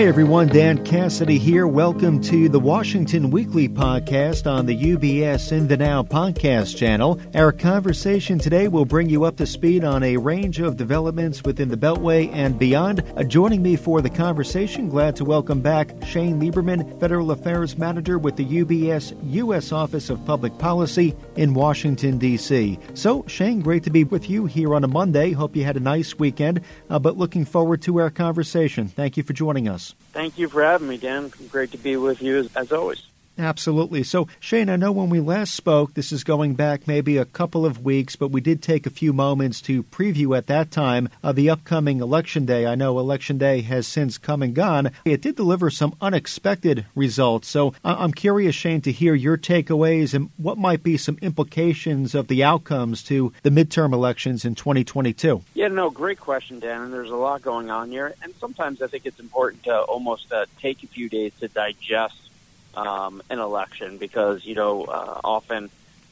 Hi, everyone. Dan Cassidy here. Welcome to the Washington Weekly Podcast on the UBS In the Now podcast channel. Our conversation today will bring you up to speed on a range of developments within the Beltway and beyond. Uh, joining me for the conversation, glad to welcome back Shane Lieberman, Federal Affairs Manager with the UBS U.S. Office of Public Policy in Washington, D.C. So, Shane, great to be with you here on a Monday. Hope you had a nice weekend, uh, but looking forward to our conversation. Thank you for joining us. Thank you for having me, Dan. Great to be with you as, as always. Absolutely. So, Shane, I know when we last spoke, this is going back maybe a couple of weeks, but we did take a few moments to preview at that time of the upcoming Election Day. I know Election Day has since come and gone. It did deliver some unexpected results. So, I'm curious, Shane, to hear your takeaways and what might be some implications of the outcomes to the midterm elections in 2022. Yeah, no, great question, Dan. And there's a lot going on here. And sometimes I think it's important to almost uh, take a few days to digest um, an election because you know uh, often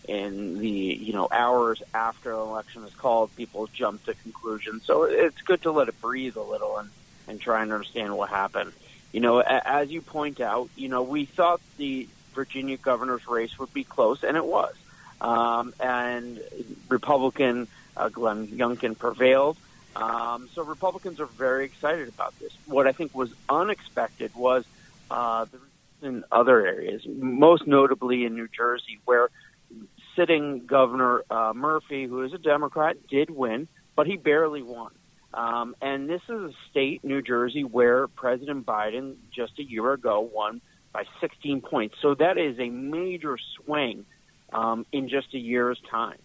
in the you know hours after an election is called, people jump to conclusions. So it's good to let it breathe a little and and try and understand what happened. You know, as you point out, you know we thought the Virginia governor's race would be close, and it was. Um, and Republican uh, Glenn Youngkin prevailed. Um, so Republicans are very excited about this. What I think was unexpected was uh, the in other areas, most notably in New Jersey, where sitting Governor uh, Murphy, who is a Democrat, did win, but he barely won. Um, and this is a state, New Jersey, where President Biden just a year ago won by 16 points. So that is a major swing um, in just a year's time.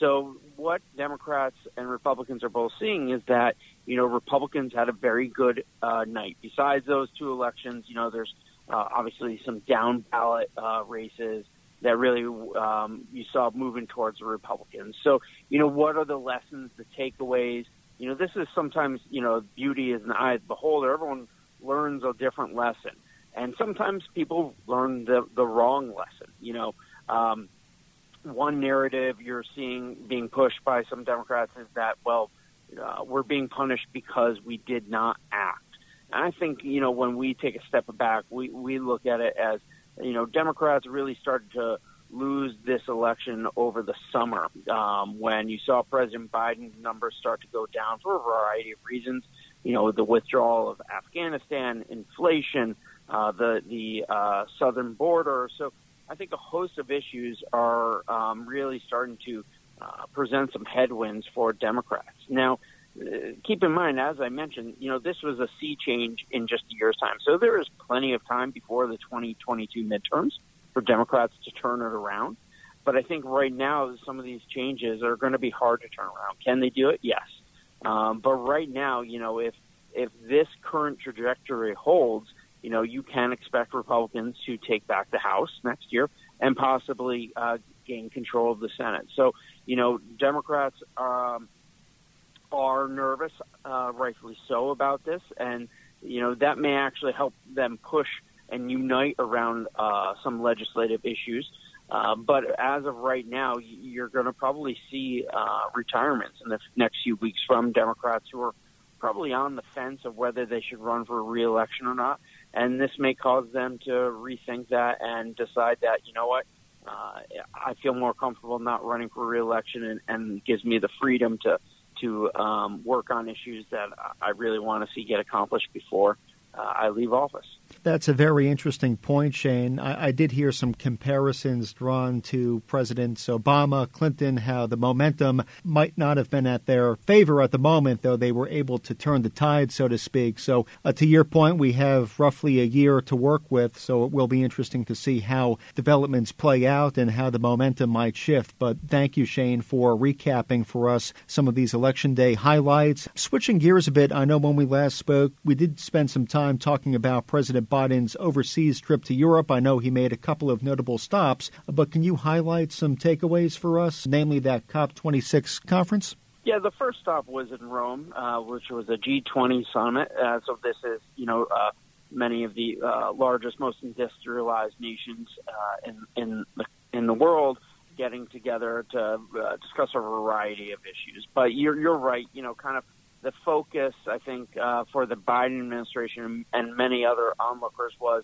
So what Democrats and Republicans are both seeing is that you know Republicans had a very good uh, night. Besides those two elections, you know there's uh, obviously some down ballot uh, races that really um, you saw moving towards the Republicans. So, you know, what are the lessons, the takeaways? You know, this is sometimes, you know, beauty is in the eye of the beholder. Everyone learns a different lesson. And sometimes people learn the, the wrong lesson. You know, um, one narrative you're seeing being pushed by some Democrats is that, well, uh, we're being punished because we did not act. I think you know when we take a step back, we we look at it as you know Democrats really started to lose this election over the summer um, when you saw President Biden's numbers start to go down for a variety of reasons. You know the withdrawal of Afghanistan, inflation, uh, the the uh, southern border. So I think a host of issues are um, really starting to uh, present some headwinds for Democrats. Now, keep in mind, as I mentioned, you know, this was a sea change in just a year's time. So there is plenty of time before the 2022 midterms for Democrats to turn it around. But I think right now, some of these changes are going to be hard to turn around. Can they do it? Yes. Um, but right now, you know, if if this current trajectory holds, you know, you can expect Republicans to take back the House next year and possibly uh, gain control of the Senate. So, you know, Democrats um, are nervous, uh, rightfully so, about this, and you know that may actually help them push and unite around uh, some legislative issues. Uh, but as of right now, you're going to probably see uh, retirements in the next few weeks from Democrats who are probably on the fence of whether they should run for reelection or not. And this may cause them to rethink that and decide that, you know what, uh, I feel more comfortable not running for reelection and, and gives me the freedom to to um, work on issues that I really want to see get accomplished before uh, I leave office. That's a very interesting point, Shane. I, I, did hear some comparisons drawn to Presidents Obama, Clinton, how the momentum might not have been at their favor at the moment, though they were able to turn the tide, so to speak. So, uh, to your point, we have roughly a year to work with, so it will be interesting to see how developments play out and how the momentum might shift. But thank you, Shane, for recapping for us some of these Election Day highlights. Switching gears a bit, I know when we last spoke, we did spend some time talking about President Biden's overseas trip to Europe. I know he made a couple of notable stops, but can you highlight some takeaways for us, namely that COP26 conference? Yeah, the first stop was in Rome, uh, which was a G20 summit. Uh, so this is, you know, uh, many of the uh, largest, most industrialized nations uh, in in the, in the world getting together to uh, discuss a variety of issues. But you're you're right. You know, kind of the focus, I think, uh, for the Biden administration and many other onlookers was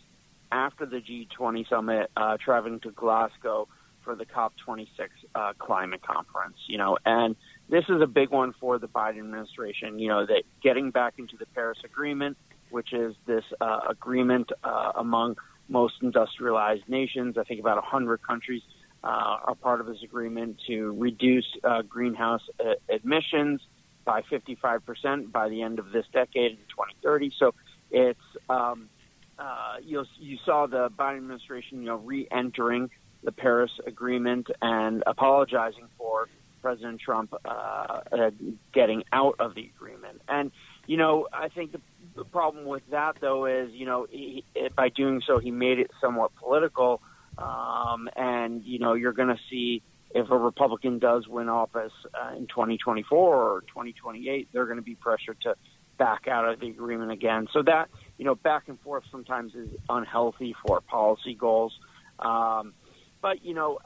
after the G20 summit, uh, traveling to Glasgow for the COP26 uh, climate conference. You know, and this is a big one for the Biden administration. You know, that getting back into the Paris Agreement, which is this uh, agreement uh, among most industrialized nations. I think about 100 countries uh, are part of this agreement to reduce uh, greenhouse uh, emissions by 55% by the end of this decade in 2030. So it's um, uh, you you saw the Biden administration you know re-entering the Paris Agreement and apologizing for President Trump uh, uh, getting out of the agreement. And you know I think the, the problem with that though is you know he, by doing so he made it somewhat political. Um, and you know you're going to see if a Republican does win office uh, in 2024 or 2028, they're going to be pressured to back out of the agreement again. So that you know, back and forth sometimes is unhealthy for policy goals. Um, but you know,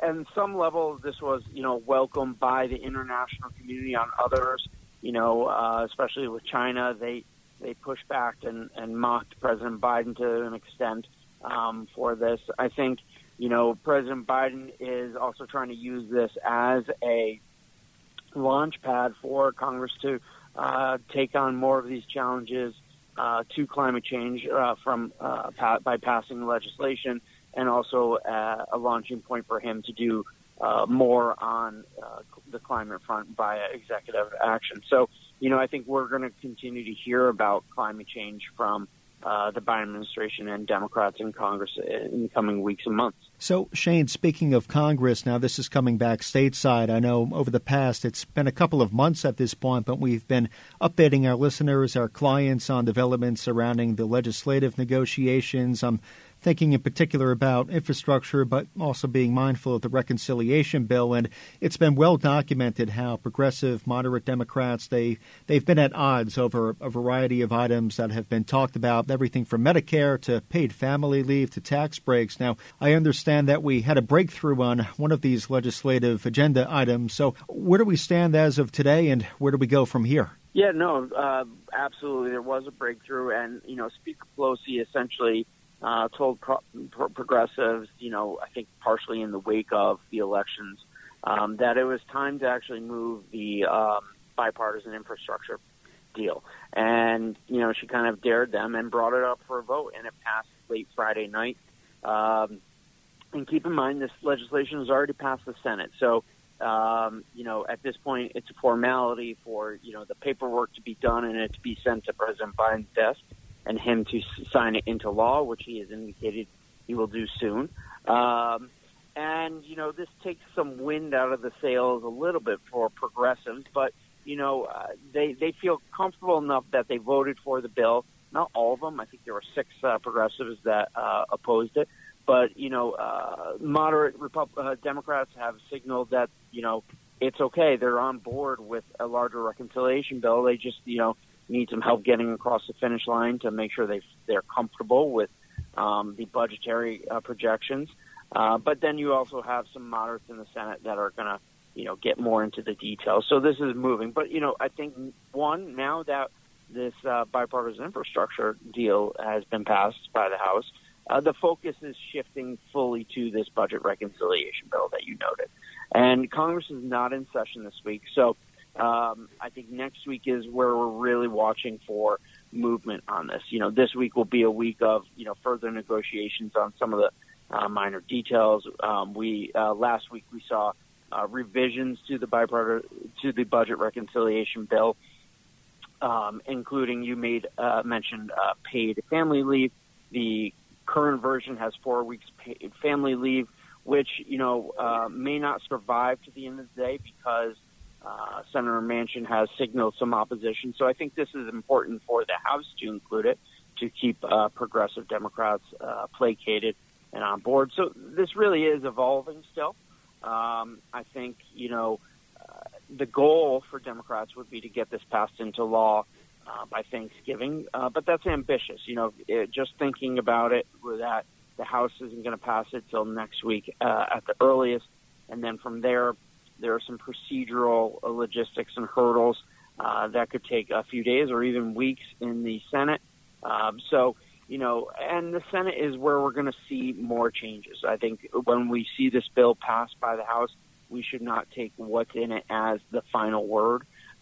and some level, this was you know welcomed by the international community. On others, you know, uh, especially with China, they they pushed back and, and mocked President Biden to an extent um, for this. I think you know, President Biden is also trying to use this as a launch pad for Congress to uh, take on more of these challenges uh, to climate change uh, from uh, pa- by passing legislation, and also uh, a launching point for him to do uh, more on the climate front via executive action. So, you know, I think we're going to continue to hear about climate change from uh, the Biden administration and Democrats in Congress in the coming weeks and months. So, Shane, speaking of Congress, now this is coming back stateside. I know over the past, it's been a couple of months at this point, but we've been updating our listeners, our clients on developments surrounding the legislative negotiations. I'm thinking in particular about infrastructure, but also being mindful of the reconciliation bill. And it's been well documented how progressive, moderate Democrats they they've been at odds over a variety of items that have been talked about, everything from Medicare to paid family leave to tax breaks. Now, I understand that we had a breakthrough on one of these legislative agenda items. So, where do we stand as of today, and where do we go from here? Yeah, no, uh, absolutely. There was a breakthrough, and you know, Speaker Pelosi essentially uh, told pro- pro- progressives, you know, I think partially in the wake of the elections, um, that it was time to actually move the um, bipartisan infrastructure deal. And, you know, she kind of dared them and brought it up for a vote, and it passed late Friday night. Um, and keep in mind, this legislation has already passed the Senate. So, um, you know, at this point, it's a formality for, you know, the paperwork to be done and it to be sent to President Biden's desk and him to sign it into law, which he has indicated he will do soon. Um, and you know, this takes some wind out of the sails a little bit for progressives, but you know, uh, they they feel comfortable enough that they voted for the bill. Not all of them. I think there were six uh, progressives that uh, opposed it. But you know, uh, moderate Repub- uh, Democrats have signaled that you know it's okay. They're on board with a larger reconciliation bill. They just you know need some help getting across the finish line to make sure they they're comfortable with um, the budgetary uh, projections. Uh, but then you also have some moderates in the Senate that are going to, you know, get more into the details. So this is moving. But you know, I think one now that this uh, bipartisan infrastructure deal has been passed by the House, uh, the focus is shifting fully to this budget reconciliation bill that you noted. And Congress is not in session this week, so um, I think next week is where we're really watching for movement on this. You know, this week will be a week of you know further negotiations on some of the uh, minor details. Um, we uh, last week we saw uh, revisions to the bipartisan to the budget reconciliation bill, um, including you made uh, mentioned uh, paid family leave. The current version has four weeks paid family leave, which you know uh, may not survive to the end of the day because uh, Senator Manchin has signaled some opposition. So I think this is important for the House to include it to keep uh, progressive Democrats uh, placated and on board. So this really is evolving still. Um, I think, you know, uh, the goal for Democrats would be to get this passed into law uh, by Thanksgiving, uh, but that's ambitious. You know, it, just thinking about it, that the House isn't going to pass it till next week uh, at the earliest, and then from there, there are some procedural uh, logistics and hurdles Uh, that could take a few days or even weeks in the Senate. Um, so, you know, and the Senate is where we're going to see more changes. I think when we see this bill passed by the House, we should not take what's in it as the final word.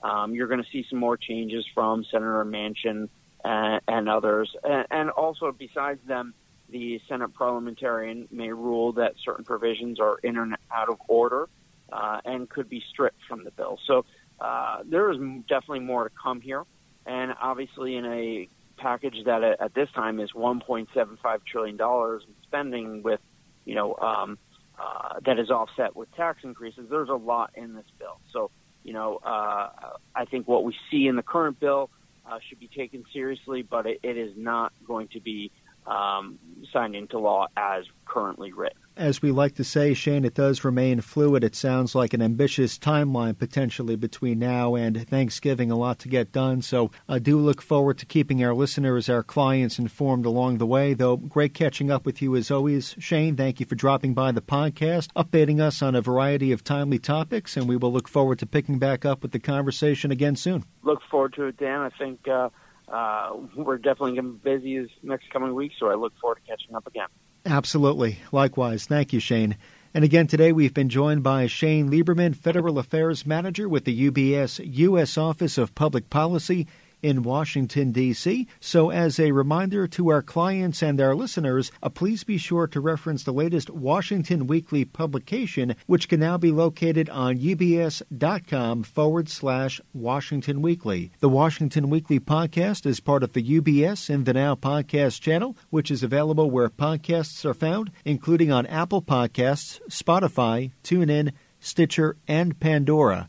Um, you're going to see some more changes from Senator Manchin and, and others. And, and also, besides them, the Senate parliamentarian may rule that certain provisions are in and out of order uh, and could be stripped from the bill. So uh, there is definitely more to come here. And obviously, in a package that at this time is 1.75 trillion dollars in spending, with you know um, uh, that is offset with tax increases, there's a lot in this bill. So you know, uh, I think what we see in the current bill uh, should be taken seriously, but it, it is not going to be um, signed into law as currently written as we like to say, Shane, it does remain fluid. It sounds like an ambitious timeline potentially between now and Thanksgiving, a lot to get done. So I do look forward to keeping our listeners, our clients informed along the way. Though, great catching up with you as always, Shane. Thank you for dropping by the podcast, updating us on a variety of timely topics, and we will look forward to picking back up with the conversation again soon. Look forward to it, Dan. I think uh, uh, we're definitely going to be busy this next coming week, so I look forward to catching up again. Absolutely. Likewise. Thank you, Shane. And again, today we've been joined by Shane Lieberman, Federal Affairs Manager with the UBS U.S. Office of Public Policy in Washington, D.C. So, as a reminder to our clients and our listeners, uh, please be sure to reference the latest Washington Weekly publication, which can now be located on ubs.com forward slash Washington Weekly. The Washington Weekly podcast is part of the UBS in the Now podcast channel, which is available where podcasts are found, including on Apple Podcasts, Spotify, TuneIn, Stitcher, and Pandora.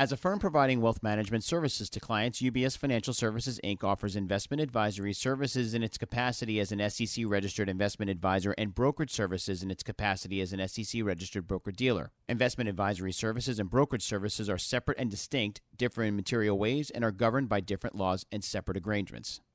As a firm providing wealth management services to clients, UBS Financial Services Inc. offers investment advisory services in its capacity as an SEC registered investment advisor and brokerage services in its capacity as an SEC registered broker dealer. Investment advisory services and brokerage services are separate and distinct, differ in material ways, and are governed by different laws and separate arrangements.